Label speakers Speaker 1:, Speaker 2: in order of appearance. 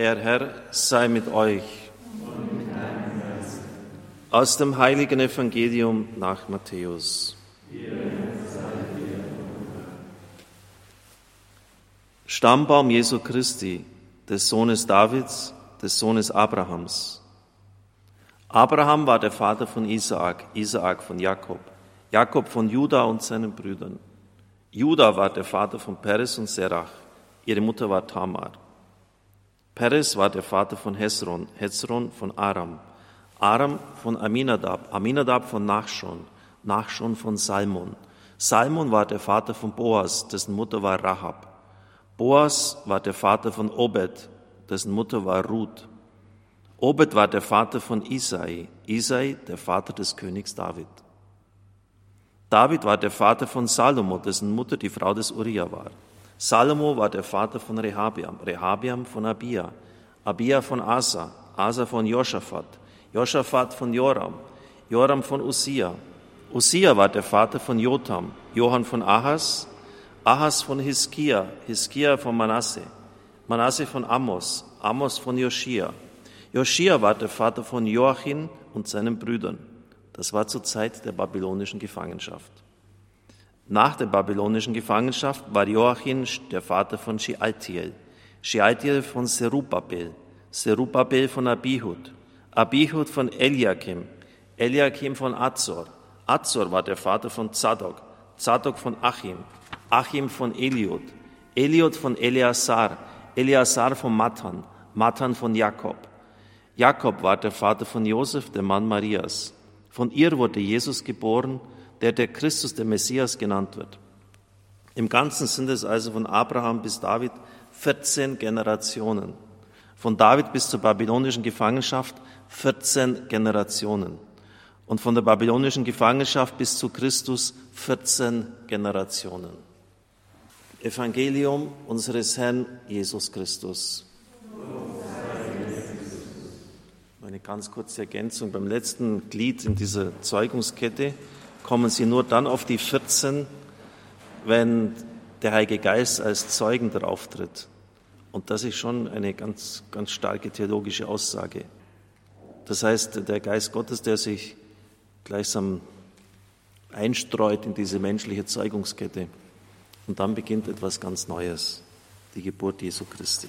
Speaker 1: Der Herr sei mit euch. Aus dem heiligen Evangelium nach Matthäus. Stammbaum Jesu Christi, des Sohnes Davids, des Sohnes Abrahams. Abraham war der Vater von Isaak, Isaak von Jakob, Jakob von Juda und seinen Brüdern. Juda war der Vater von Peres und Serach, ihre Mutter war Tamar. Peres war der Vater von Hezron, Hezron von Aram, Aram von Aminadab, Aminadab von Nachschon, Nachschon von Salmon. Salmon war der Vater von Boas, dessen Mutter war Rahab. Boas war der Vater von Obed, dessen Mutter war Ruth. Obed war der Vater von Isai, Isai der Vater des Königs David. David war der Vater von Salomo, dessen Mutter die Frau des Uriah war. Salomo war der Vater von Rehabiam, Rehabiam von Abia, Abia von Asa, Asa von Josaphat, Josaphat von Joram, Joram von Usia. Usia war der Vater von Jotam, Johann von Ahas, Ahas von Hiskia, Hiskia von Manasse, Manasse von Amos, Amos von Joschia. Joschia war der Vater von Joachim und seinen Brüdern. Das war zur Zeit der babylonischen Gefangenschaft. Nach der babylonischen Gefangenschaft war Joachim der Vater von Shealtiel, Shealtiel von Serubabel, Serubabel von Abihud, Abihud von Eliakim, Eliakim von Azor, Azor war der Vater von Zadok, Zadok von Achim, Achim von Eliud, Eliud von Eleazar, Eleazar von Matan, Matan von Jakob. Jakob war der Vater von Josef, der Mann Marias. Von ihr wurde Jesus geboren, der der Christus, der Messias genannt wird. Im Ganzen sind es also von Abraham bis David 14 Generationen. Von David bis zur babylonischen Gefangenschaft 14 Generationen. Und von der babylonischen Gefangenschaft bis zu Christus 14 Generationen. Evangelium unseres Herrn Jesus Christus. Eine ganz kurze Ergänzung. Beim letzten Glied in dieser Zeugungskette kommen Sie nur dann auf die 14, wenn der Heilige Geist als Zeugen darauf tritt. Und das ist schon eine ganz, ganz starke theologische Aussage. Das heißt, der Geist Gottes, der sich gleichsam einstreut in diese menschliche Zeugungskette. Und dann beginnt etwas ganz Neues, die Geburt Jesu Christi.